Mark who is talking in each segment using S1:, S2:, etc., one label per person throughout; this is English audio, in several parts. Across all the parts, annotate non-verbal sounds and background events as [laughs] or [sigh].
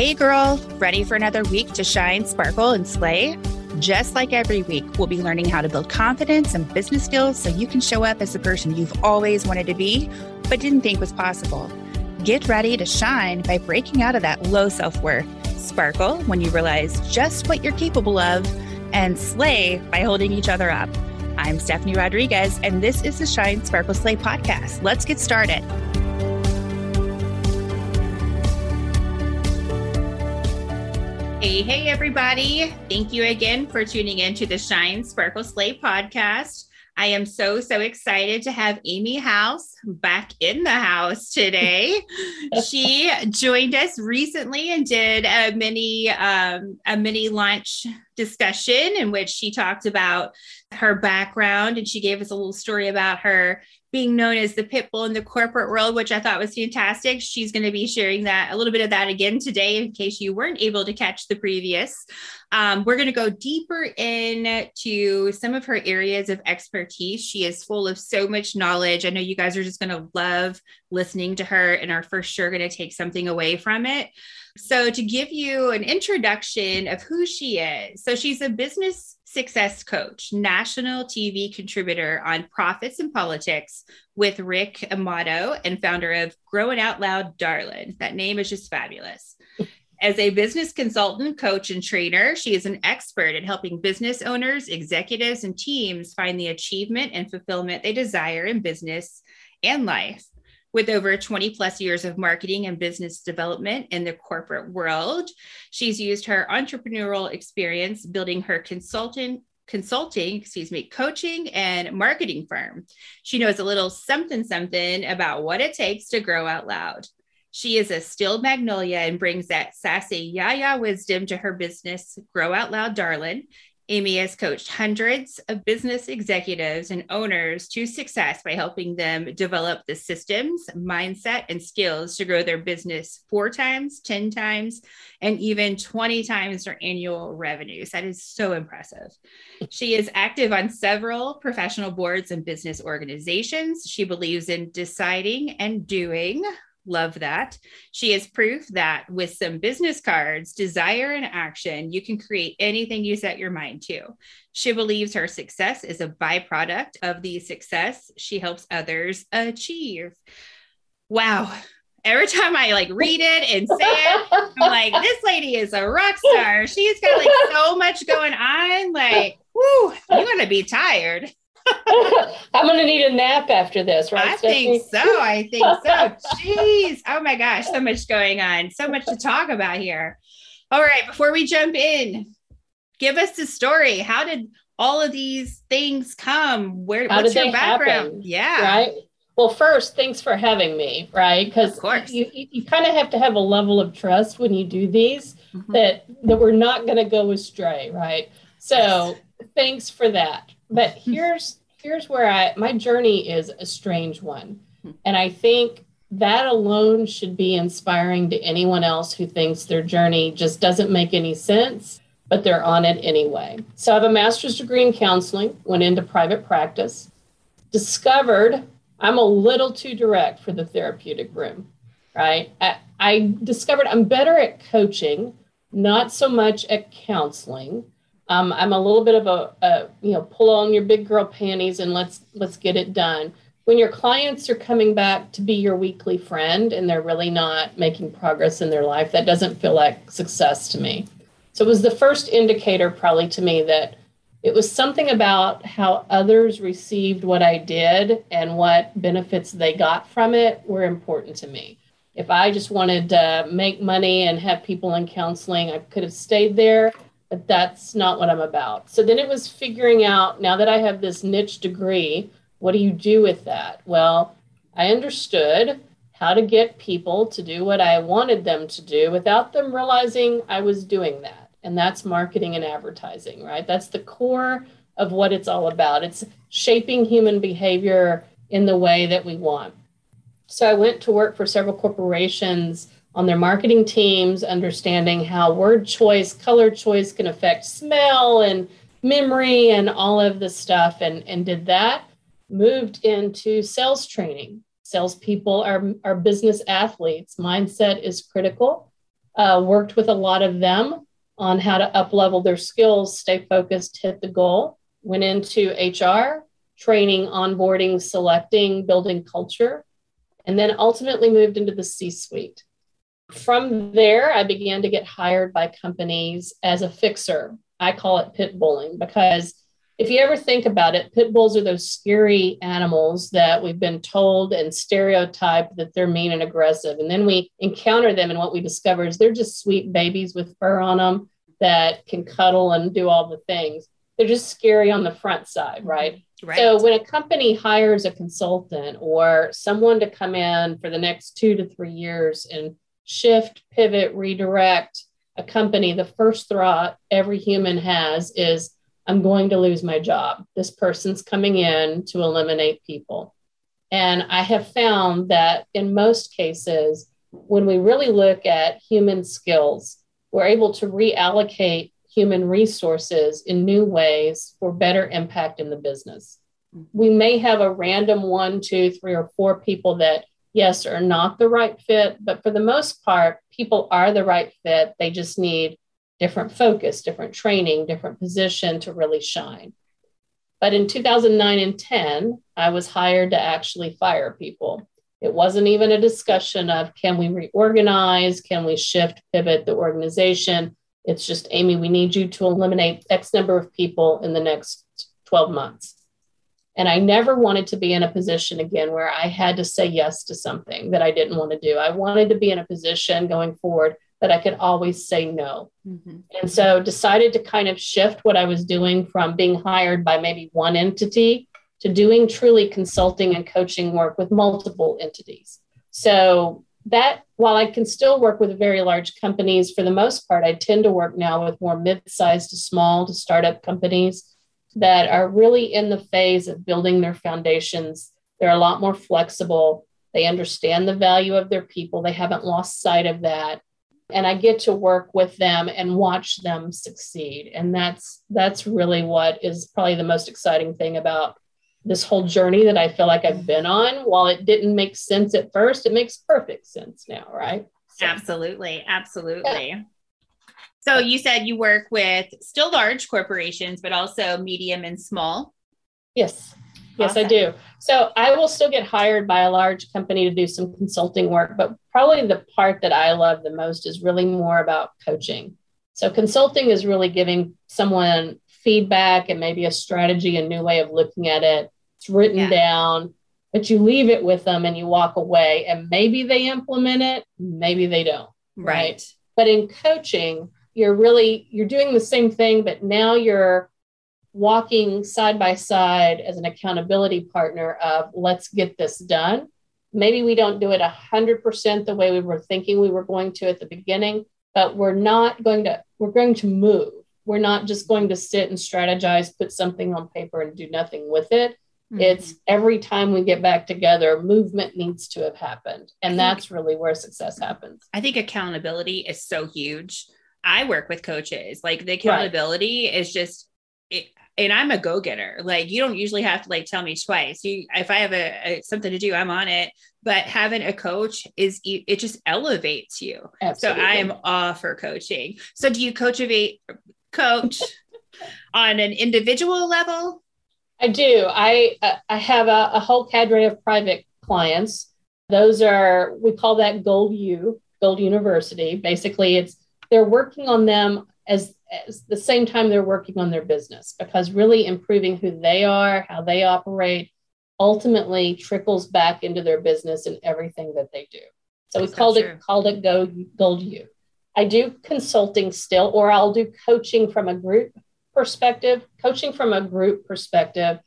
S1: Hey, girl, ready for another week to shine, sparkle, and slay? Just like every week, we'll be learning how to build confidence and business skills so you can show up as the person you've always wanted to be, but didn't think was possible. Get ready to shine by breaking out of that low self worth, sparkle when you realize just what you're capable of, and slay by holding each other up. I'm Stephanie Rodriguez, and this is the Shine Sparkle Slay podcast. Let's get started. Hey, everybody. Thank you again for tuning in to the Shine Sparkle Slay podcast. I am so, so excited to have Amy House back in the house today. [laughs] she joined us recently and did a mini um, a mini lunch discussion in which she talked about her background and she gave us a little story about her being known as the pit bull in the corporate world, which I thought was fantastic. She's going to be sharing that a little bit of that again today, in case you weren't able to catch the previous. Um, we're going to go deeper into some of her areas of expertise. She is full of so much knowledge. I know you guys are just going to love listening to her and are for sure going to take something away from it. So, to give you an introduction of who she is, so she's a business success coach, national TV contributor on profits and politics with Rick Amato, and founder of Growing Out Loud Darlin. That name is just fabulous. [laughs] As a business consultant, coach, and trainer, she is an expert in helping business owners, executives, and teams find the achievement and fulfillment they desire in business and life. With over 20 plus years of marketing and business development in the corporate world, she's used her entrepreneurial experience building her consultant consulting, excuse me, coaching and marketing firm. She knows a little something something about what it takes to grow out loud. She is a steel magnolia and brings that sassy yaya wisdom to her business, Grow Out Loud Darlin, Amy has coached hundreds of business executives and owners to success by helping them develop the systems, mindset, and skills to grow their business four times, 10 times, and even 20 times their annual revenues. That is so impressive. She is active on several professional boards and business organizations. She believes in deciding and doing Love that. She is proof that with some business cards, desire, and action, you can create anything you set your mind to. She believes her success is a byproduct of the success she helps others achieve. Wow. Every time I like read it and say it, I'm like, this lady is a rock star. She's got like so much going on. Like, whoo, you're gonna be tired.
S2: I'm going to need a nap after this, right?
S1: I Stephanie? think so. I think so. [laughs] Jeez. Oh my gosh. So much going on. So much to talk about here. All right. Before we jump in, give us the story. How did all of these things come? Where, How what's your background? Happen? Yeah.
S2: Right. Well, first, thanks for having me, right? Because you, you, you kind of have to have a level of trust when you do these mm-hmm. that that we're not going to go astray, right? So, yes. thanks for that. But [laughs] here's here's where I my journey is a strange one. And I think that alone should be inspiring to anyone else who thinks their journey just doesn't make any sense, but they're on it anyway. So I have a master's degree in counseling, went into private practice, discovered I'm a little too direct for the therapeutic room, right? I, I discovered I'm better at coaching, not so much at counseling. Um, I'm a little bit of a, a, you know, pull on your big girl panties and let's let's get it done. When your clients are coming back to be your weekly friend and they're really not making progress in their life, that doesn't feel like success to me. So it was the first indicator, probably to me, that it was something about how others received what I did and what benefits they got from it were important to me. If I just wanted to make money and have people in counseling, I could have stayed there but that's not what I'm about. So then it was figuring out now that I have this niche degree, what do you do with that? Well, I understood how to get people to do what I wanted them to do without them realizing I was doing that. And that's marketing and advertising, right? That's the core of what it's all about. It's shaping human behavior in the way that we want. So I went to work for several corporations on their marketing teams, understanding how word choice, color choice can affect smell and memory and all of the stuff, and, and did that. Moved into sales training. Salespeople are, are business athletes. Mindset is critical. uh, worked with a lot of them on how to up level their skills, stay focused, hit the goal. Went into HR, training, onboarding, selecting, building culture, and then ultimately moved into the C suite. From there, I began to get hired by companies as a fixer. I call it pit bulling because if you ever think about it, pit bulls are those scary animals that we've been told and stereotyped that they're mean and aggressive. And then we encounter them, and what we discover is they're just sweet babies with fur on them that can cuddle and do all the things. They're just scary on the front side, right? right? So when a company hires a consultant or someone to come in for the next two to three years and shift, pivot, redirect a company, the first thought every human has is, I'm going to lose my job. This person's coming in to eliminate people. And I have found that in most cases, when we really look at human skills, we're able to reallocate human resources in new ways for better impact in the business. Mm-hmm. We may have a random one, two, three, or four people that, yes, are not the right fit, but for the most part, people are the right fit. They just need different focus, different training, different position to really shine. But in 2009 and 10, I was hired to actually fire people. It wasn't even a discussion of can we reorganize, can we shift, pivot the organization. It's just, Amy, we need you to eliminate X number of people in the next 12 months. And I never wanted to be in a position again where I had to say yes to something that I didn't want to do. I wanted to be in a position going forward that I could always say no. Mm-hmm. And so decided to kind of shift what I was doing from being hired by maybe one entity to doing truly consulting and coaching work with multiple entities. So that while I can still work with very large companies, for the most part, I tend to work now with more mid-sized to small to startup companies that are really in the phase of building their foundations. They're a lot more flexible. They understand the value of their people. They haven't lost sight of that and I get to work with them and watch them succeed. And that's that's really what is probably the most exciting thing about this whole journey that I feel like I've been on. While it didn't make sense at first, it makes perfect sense now, right?
S1: So, absolutely, absolutely. Yeah. So you said you work with still large corporations, but also medium and small.
S2: Yes. Yes, awesome. I do. So I will still get hired by a large company to do some consulting work, but probably the part that I love the most is really more about coaching. So consulting is really giving someone feedback and maybe a strategy, a new way of looking at it. It's written yeah. down, but you leave it with them and you walk away and maybe they implement it, maybe they don't.
S1: Right. right?
S2: But in coaching, you're really you're doing the same thing, but now you're walking side by side as an accountability partner of let's get this done. Maybe we don't do it 100% the way we were thinking we were going to at the beginning, but we're not going to, we're going to move. We're not just going to sit and strategize, put something on paper and do nothing with it. Mm-hmm. It's every time we get back together, movement needs to have happened. And that's really where success happens.
S1: I think accountability is so huge. I work with coaches. Like the accountability right. is just it, and I'm a go-getter. Like you don't usually have to like tell me twice. You if I have a, a, something to do, I'm on it. But having a coach is it just elevates you. Absolutely. So I am all for coaching. So do you coach coach [laughs] on an individual level?
S2: I do. I uh, I have a, a whole cadre of private clients. Those are we call that Gold U, Gold University. Basically, it's they're working on them as at the same time they're working on their business because really improving who they are, how they operate, ultimately trickles back into their business and everything that they do. So we called it called it Go Gold you. I do consulting still, or I'll do coaching from a group perspective. Coaching from a group perspective,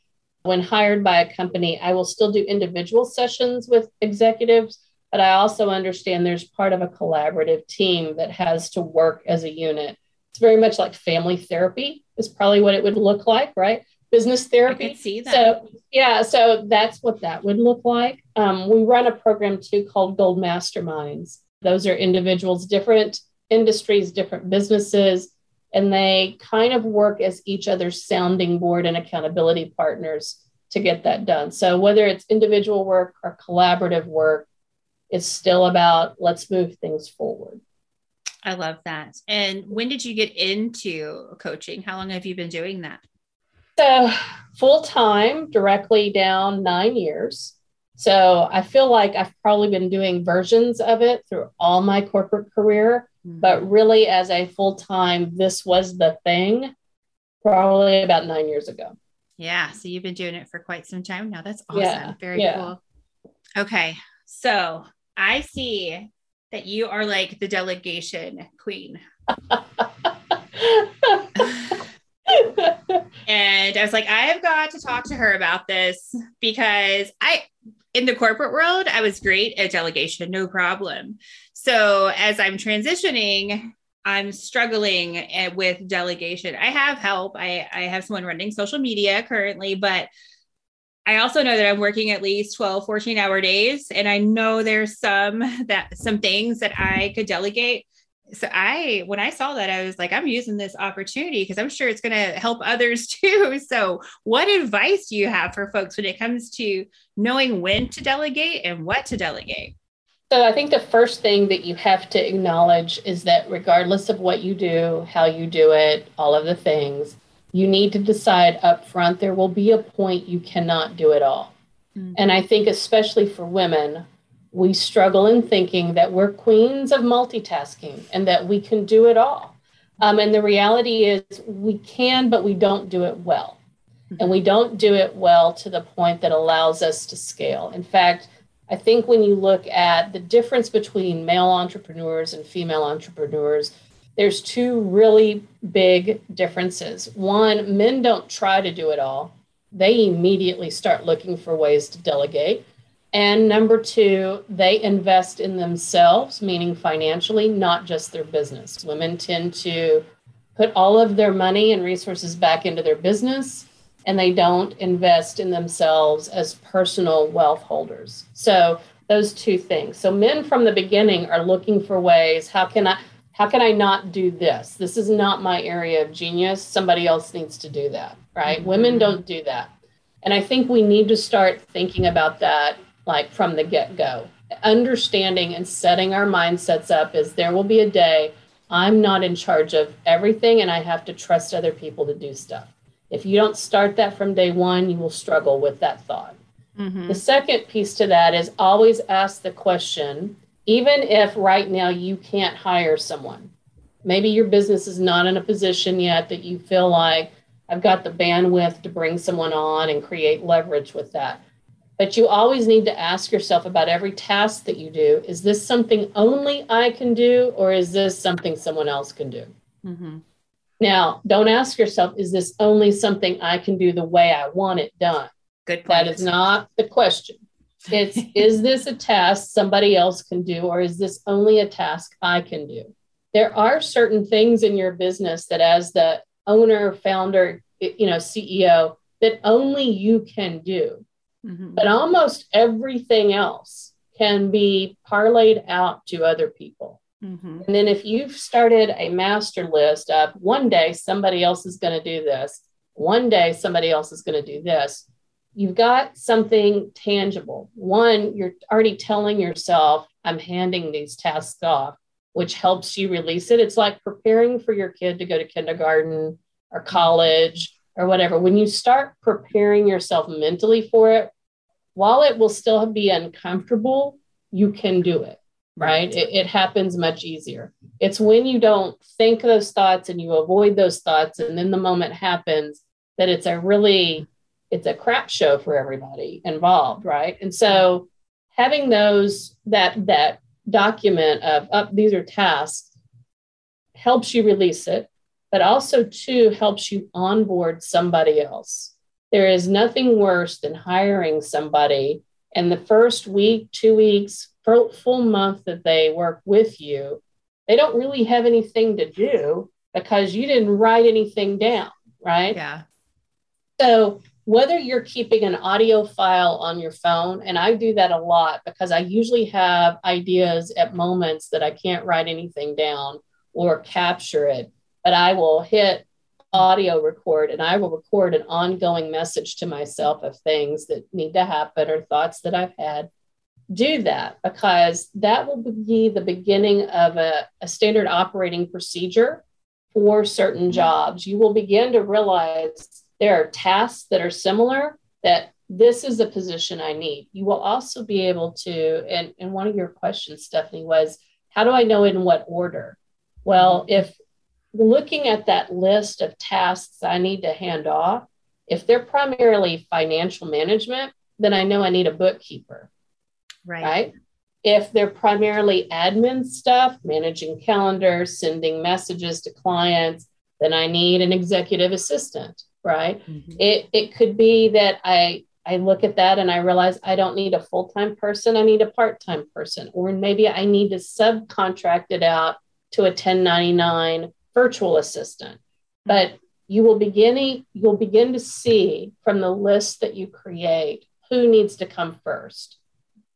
S2: when hired by a company, I will still do individual sessions with executives, but I also understand there's part of a collaborative team that has to work as a unit it's very much like family therapy is probably what it would look like, right? Business therapy.
S1: I see that.
S2: So yeah, so that's what that would look like. Um, we run a program too called Gold Masterminds. Those are individuals, different industries, different businesses, and they kind of work as each other's sounding board and accountability partners to get that done. So whether it's individual work or collaborative work, it's still about let's move things forward.
S1: I love that. And when did you get into coaching? How long have you been doing that?
S2: So, full time, directly down nine years. So, I feel like I've probably been doing versions of it through all my corporate career, mm-hmm. but really, as a full time, this was the thing probably about nine years ago.
S1: Yeah. So, you've been doing it for quite some time now. That's awesome. Yeah, Very yeah. cool. Okay. So, I see that you are like the delegation queen. [laughs] and I was like, I have got to talk to her about this because I, in the corporate world, I was great at delegation, no problem. So as I'm transitioning, I'm struggling eh, with delegation. I have help. I, I have someone running social media currently, but I also know that I'm working at least 12, 14 hour days. And I know there's some [laughs] that some things that I could delegate. So I, when I saw that, I was like, I'm using this opportunity because I'm sure it's going to help [laughs] others too. So what advice do you have for folks when it comes to knowing when to delegate and what to delegate?
S2: So I think the first thing that you have to acknowledge is that regardless of what you do, how you do it, all of the things, you need to decide up front there will be a point you cannot do it all. Mm-hmm. And I think, especially for women, we struggle in thinking that we're queens of multitasking and that we can do it all. Um, and the reality is, we can, but we don't do it well. Mm-hmm. And we don't do it well to the point that allows us to scale. In fact, I think when you look at the difference between male entrepreneurs and female entrepreneurs, there's two really big differences. One, men don't try to do it all, they immediately start looking for ways to delegate. And number two, they invest in themselves, meaning financially, not just their business. Women tend to put all of their money and resources back into their business, and they don't invest in themselves as personal wealth holders. So, those two things. So, men from the beginning are looking for ways how can I? How can I not do this? This is not my area of genius. Somebody else needs to do that, right? Mm-hmm. Women don't do that. And I think we need to start thinking about that like from the get go. Understanding and setting our mindsets up is there will be a day I'm not in charge of everything and I have to trust other people to do stuff. If you don't start that from day one, you will struggle with that thought. Mm-hmm. The second piece to that is always ask the question even if right now you can't hire someone, maybe your business is not in a position yet that you feel like I've got the bandwidth to bring someone on and create leverage with that. But you always need to ask yourself about every task that you do is this something only I can do, or is this something someone else can do? Mm-hmm. Now, don't ask yourself, is this only something I can do the way I want it done?
S1: Good point.
S2: That is not the question. It's is this a task somebody else can do, or is this only a task I can do? There are certain things in your business that, as the owner, founder, you know, CEO, that only you can do. Mm-hmm. But almost everything else can be parlayed out to other people. Mm-hmm. And then if you've started a master list of one day somebody else is going to do this, one day somebody else is going to do this, you've got something tangible. One, you're already telling yourself, I'm handing these tasks off, which helps you release it. It's like preparing for your kid to go to kindergarten or college or whatever. When you start preparing yourself mentally for it, while it will still be uncomfortable, you can do it, right? It, it happens much easier. It's when you don't think those thoughts and you avoid those thoughts, and then the moment happens that it's a really it's a crap show for everybody involved, right? And so having those that that document of up oh, these are tasks helps you release it, but also too helps you onboard somebody else. There is nothing worse than hiring somebody and the first week, two weeks, full month that they work with you, they don't really have anything to do because you didn't write anything down, right?
S1: Yeah.
S2: So whether you're keeping an audio file on your phone, and I do that a lot because I usually have ideas at moments that I can't write anything down or capture it, but I will hit audio record and I will record an ongoing message to myself of things that need to happen or thoughts that I've had. do that because that will be the beginning of a, a standard operating procedure for certain jobs. You will begin to realize there are tasks that are similar that this is a position I need. You will also be able to, and, and one of your questions, Stephanie, was how do I know in what order? Well, if looking at that list of tasks I need to hand off, if they're primarily financial management, then I know I need a bookkeeper. Right. Right. If they're primarily admin stuff, managing calendars, sending messages to clients, then I need an executive assistant. Right. Mm-hmm. It, it could be that I I look at that and I realize I don't need a full time person. I need a part time person, or maybe I need to subcontract it out to a 1099 virtual assistant. But you will begin you'll begin to see from the list that you create who needs to come first.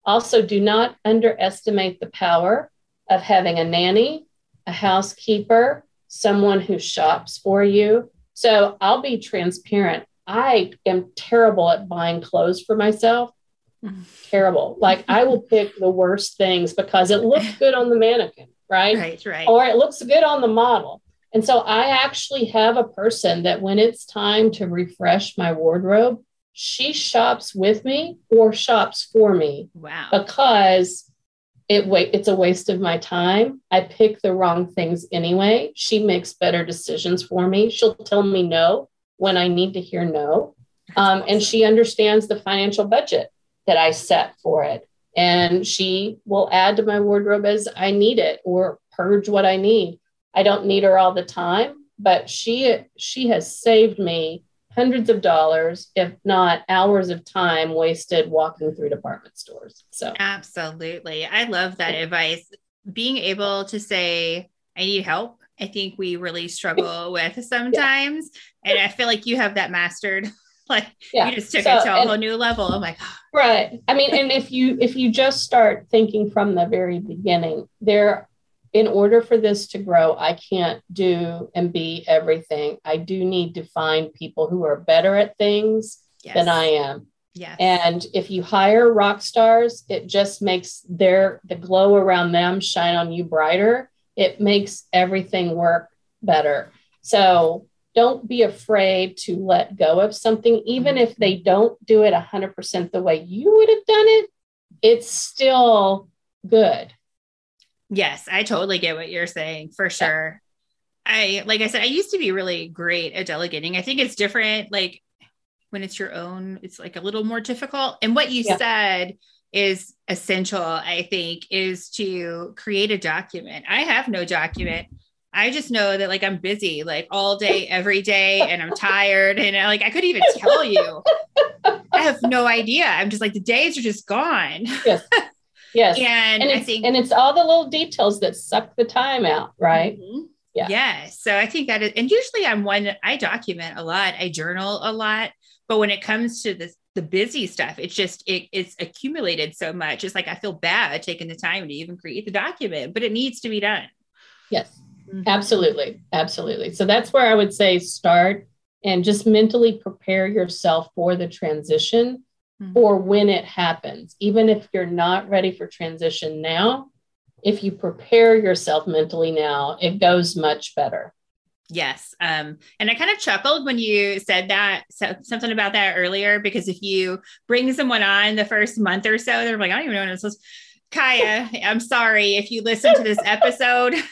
S2: Also, do not underestimate the power of having a nanny, a housekeeper, someone who shops for you. So I'll be transparent. I am terrible at buying clothes for myself. [laughs] terrible. Like I will pick the worst things because it looks good on the mannequin, right?
S1: Right, right.
S2: Or it looks good on the model. And so I actually have a person that when it's time to refresh my wardrobe, she shops with me or shops for me.
S1: Wow.
S2: Because it wait it's a waste of my time. I pick the wrong things anyway. She makes better decisions for me. She'll tell me no when I need to hear no. Um, and she understands the financial budget that I set for it. And she will add to my wardrobe as I need it or purge what I need. I don't need her all the time, but she she has saved me hundreds of dollars, if not hours of time wasted walking through department stores. So
S1: absolutely. I love that advice. Being able to say, I need help I think we really struggle [laughs] with sometimes. Yeah. And I feel like you have that mastered. [laughs] like yeah. you just took so, it to a and, whole new level. Oh I'm like,
S2: right. I mean, and if you if you just start thinking from the very beginning, there in order for this to grow, I can't do and be everything. I do need to find people who are better at things yes. than I am.
S1: Yes.
S2: And if you hire rock stars, it just makes their the glow around them shine on you brighter it makes everything work better. So don't be afraid to let go of something, even if they don't do it 100% the way you would have done it, it's still good.
S1: Yes, I totally get what you're saying for sure. Yeah. I, like I said, I used to be really great at delegating. I think it's different. Like when it's your own, it's like a little more difficult. And what you yeah. said is essential, I think, is to create a document. I have no document. I just know that like I'm busy like all day, every day, and I'm tired. And like I couldn't even tell you. I have no idea. I'm just like the days are just gone.
S2: Yes. [laughs] Yes.
S1: and,
S2: and
S1: I think
S2: and it's all the little details that suck the time out, right?
S1: Mm-hmm. Yeah. Yeah. So I think that is, and usually I'm one I document a lot, I journal a lot. But when it comes to this the busy stuff it's just it, it's accumulated so much it's like i feel bad taking the time to even create the document but it needs to be done
S2: yes mm-hmm. absolutely absolutely so that's where i would say start and just mentally prepare yourself for the transition mm-hmm. or when it happens even if you're not ready for transition now if you prepare yourself mentally now it goes much better
S1: Yes. Um, and I kind of chuckled when you said that so, something about that earlier, because if you bring someone on the first month or so, they're like, I don't even know what this [laughs] is. Kaya, I'm sorry if you listen to this episode. [laughs]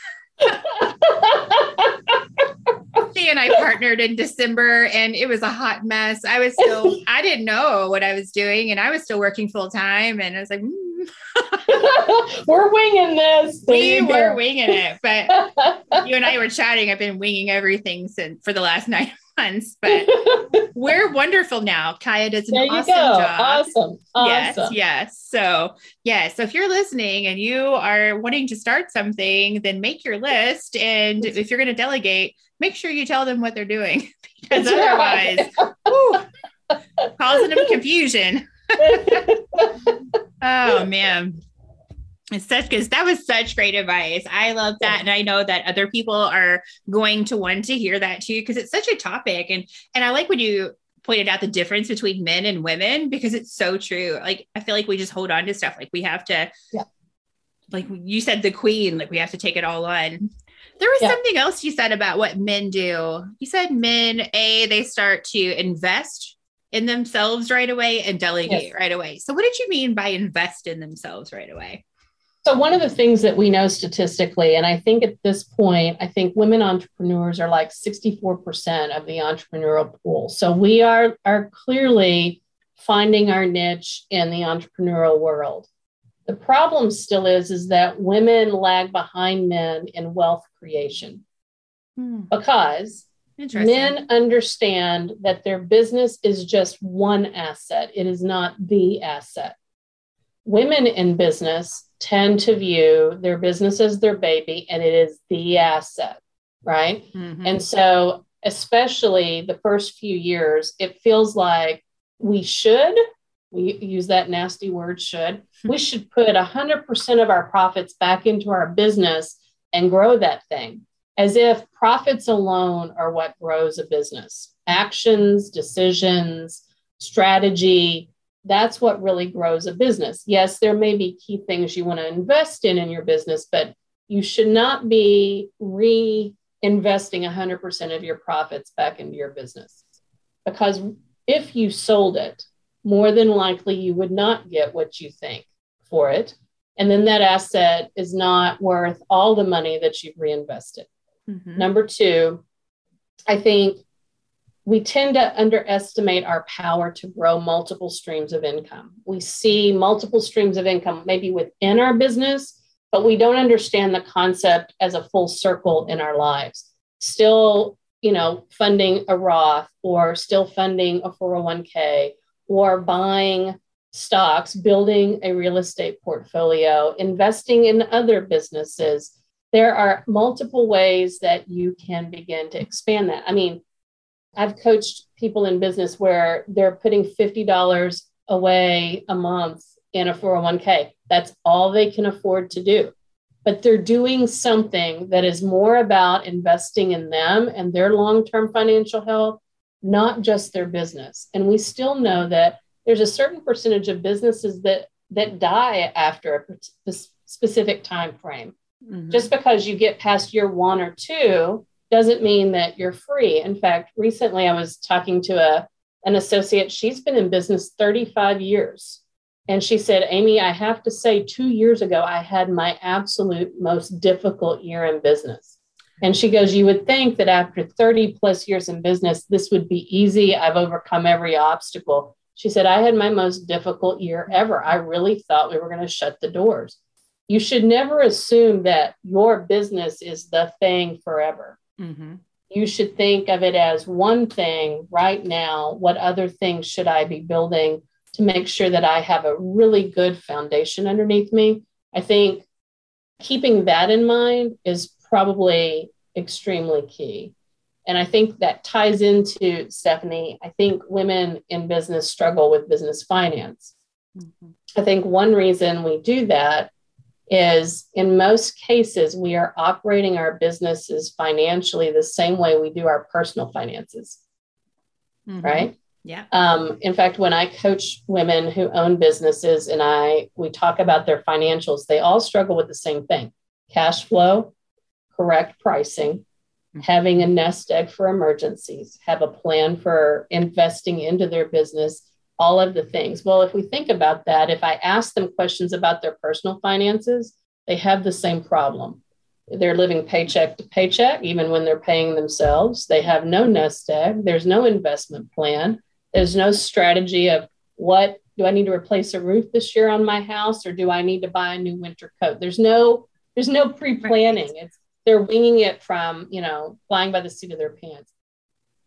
S1: she and I partnered in December and it was a hot mess. I was still, [laughs] I didn't know what I was doing and I was still working full time. And I was like, mm. [laughs]
S2: we're winging this.
S1: we were go. winging it. But [laughs] you and I were chatting. I've been winging everything since for the last nine months, but [laughs] we're wonderful now. Kaya does an awesome go. job.
S2: Awesome.
S1: Yes. Yes. So, yeah. So if you're listening and you are wanting to start something, then make your list. And if you're going to delegate, make sure you tell them what they're doing [laughs] because otherwise, whew, causing them confusion. [laughs] oh man. It's such because that was such great advice. I love that. And I know that other people are going to want to hear that too, because it's such a topic. And and I like when you pointed out the difference between men and women because it's so true. Like I feel like we just hold on to stuff. Like we have to, yeah. like you said, the queen. Like we have to take it all on. There was yeah. something else you said about what men do. You said men, a they start to invest in themselves right away and delegate yes. right away. So what did you mean by invest in themselves right away?
S2: So, one of the things that we know statistically, and I think at this point, I think women entrepreneurs are like 64% of the entrepreneurial pool. So, we are, are clearly finding our niche in the entrepreneurial world. The problem still is, is that women lag behind men in wealth creation hmm. because men understand that their business is just one asset, it is not the asset. Women in business tend to view their business as their baby and it is the asset, right? Mm-hmm. And so, especially the first few years, it feels like we should, we use that nasty word should, we should put 100% of our profits back into our business and grow that thing as if profits alone are what grows a business. Actions, decisions, strategy, that's what really grows a business. Yes, there may be key things you want to invest in in your business, but you should not be reinvesting 100% of your profits back into your business. Because if you sold it, more than likely you would not get what you think for it. And then that asset is not worth all the money that you've reinvested. Mm-hmm. Number two, I think we tend to underestimate our power to grow multiple streams of income. We see multiple streams of income maybe within our business, but we don't understand the concept as a full circle in our lives. Still, you know, funding a Roth or still funding a 401k or buying stocks, building a real estate portfolio, investing in other businesses. There are multiple ways that you can begin to expand that. I mean, I've coached people in business where they're putting $50 away a month in a 401k. That's all they can afford to do. But they're doing something that is more about investing in them and their long term financial health, not just their business. And we still know that there's a certain percentage of businesses that, that die after a specific time frame. Mm-hmm. Just because you get past year one or two doesn't mean that you're free. In fact, recently I was talking to a an associate. She's been in business 35 years. And she said, Amy, I have to say, two years ago, I had my absolute most difficult year in business. And she goes, You would think that after 30 plus years in business, this would be easy. I've overcome every obstacle. She said, I had my most difficult year ever. I really thought we were going to shut the doors. You should never assume that your business is the thing forever. Mm-hmm. You should think of it as one thing right now. What other things should I be building to make sure that I have a really good foundation underneath me? I think keeping that in mind is probably extremely key. And I think that ties into Stephanie. I think women in business struggle with business finance. Mm-hmm. I think one reason we do that is in most cases, we are operating our businesses financially the same way we do our personal finances. Mm-hmm. Right.
S1: Yeah.
S2: Um, in fact, when I coach women who own businesses and I we talk about their financials, they all struggle with the same thing: cash flow, correct pricing, mm-hmm. having a nest egg for emergencies, have a plan for investing into their business, all of the things. Well, if we think about that, if I ask them questions about their personal finances, they have the same problem. They're living paycheck to paycheck, even when they're paying themselves. They have no nest egg. There's no investment plan. There's no strategy of what do I need to replace a roof this year on my house or do I need to buy a new winter coat? There's no there's no pre-planning. It's they're winging it from, you know, flying by the seat of their pants.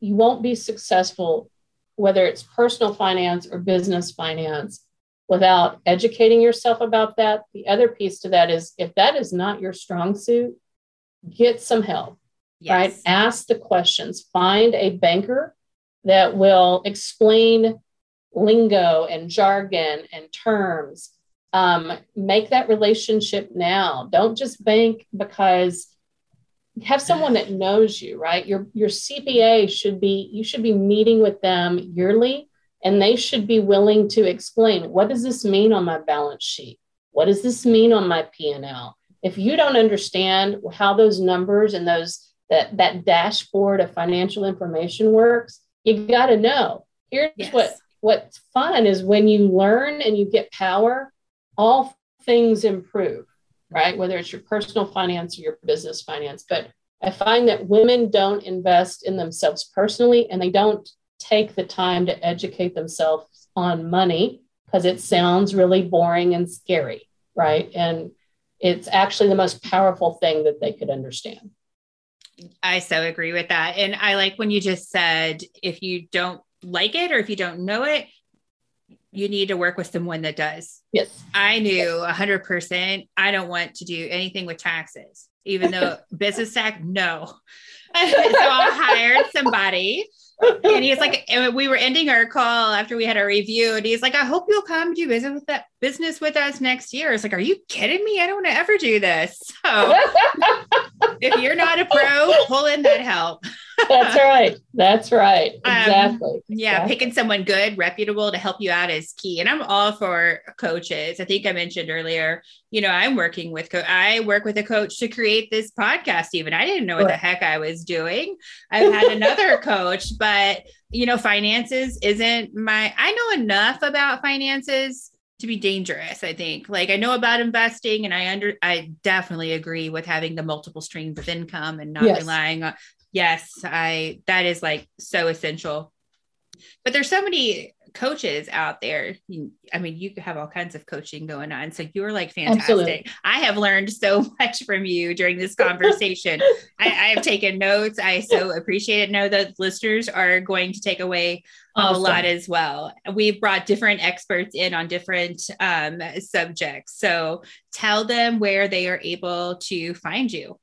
S2: You won't be successful whether it's personal finance or business finance, without educating yourself about that. The other piece to that is if that is not your strong suit, get some help, yes. right? Ask the questions, find a banker that will explain lingo and jargon and terms. Um, make that relationship now. Don't just bank because have someone that knows you, right? Your your CPA should be you should be meeting with them yearly and they should be willing to explain what does this mean on my balance sheet? What does this mean on my P&L? If you don't understand how those numbers and those that that dashboard of financial information works, you got to know. Here's yes. what what's fun is when you learn and you get power, all things improve right? Whether it's your personal finance or your business finance. But I find that women don't invest in themselves personally and they don't take the time to educate themselves on money because it sounds really boring and scary, right? And it's actually the most powerful thing that they could understand.
S1: I so agree with that. And I like when you just said if you don't like it or if you don't know it, you need to work with someone that does.
S2: Yes.
S1: I knew a hundred percent. I don't want to do anything with taxes, even though [laughs] business tax, no. [laughs] so I hired somebody and he's like, and we were ending our call after we had our review, and he's like, I hope you'll come do business with that business with us next year. It's like, are you kidding me? I don't want to ever do this. So [laughs] if you're not a pro, pull in that help.
S2: That's right. That's right. Um, exactly. Um,
S1: yeah,
S2: exactly.
S1: picking someone good, reputable to help you out is key. And I'm all for coaches. I think I mentioned earlier, you know, I'm working with co- I work with a coach to create this podcast. Even I didn't know what the heck I was doing. I've had [laughs] another coach, but you know, finances isn't my. I know enough about finances to be dangerous i think like i know about investing and i under i definitely agree with having the multiple streams of income and not yes. relying on yes i that is like so essential but there's so many coaches out there i mean you have all kinds of coaching going on. So you're like fantastic. Absolutely. i have learned so [laughs] much from you during this [laughs] conversation. I, I, have taken notes. I so appreciate it. Know that listeners are going to take away awesome. a lot as well. We've brought different experts in on different um, subjects. So tell them where they are able to find you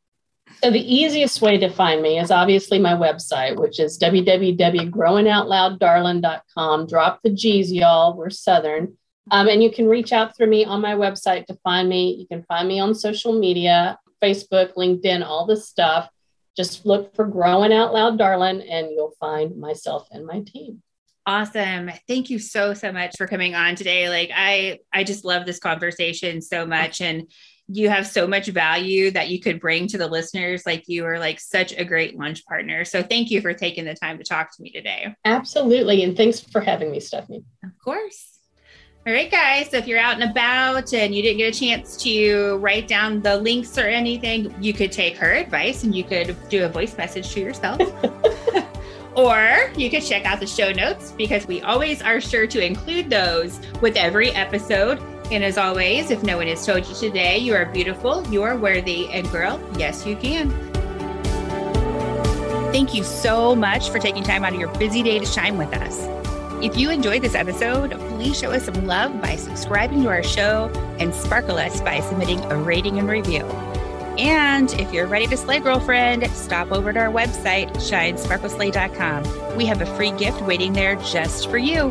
S2: so the easiest way to find me is obviously my website, which is www.growinoutlouddarlin.com. Drop the G's, y'all. We're Southern. Um, and you can reach out through me on my website to find me. You can find me on social media, Facebook, LinkedIn, all this stuff. Just look for Growing Out Loud Darlin, and you'll find myself and my team.
S1: Awesome. Thank you so so much for coming on today. Like I I just love this conversation so much and you have so much value that you could bring to the listeners. Like you are like such a great lunch partner. So thank you for taking the time to talk to me today.
S2: Absolutely. And thanks for having me, Stephanie.
S1: Of course. All right, guys. So if you're out and about and you didn't get a chance to write down the links or anything, you could take her advice and you could do a voice message to yourself. [laughs] [laughs] or you could check out the show notes because we always are sure to include those with every episode and as always, if no one has told you today, you are beautiful, you are worthy, and girl, yes, you can. Thank you so much for taking time out of your busy day to shine with us. If you enjoyed this episode, please show us some love by subscribing to our show and sparkle us by submitting a rating and review. And if you're ready to slay, girlfriend, stop over to our website, shinesparkleslay.com. We have a free gift waiting there just for you.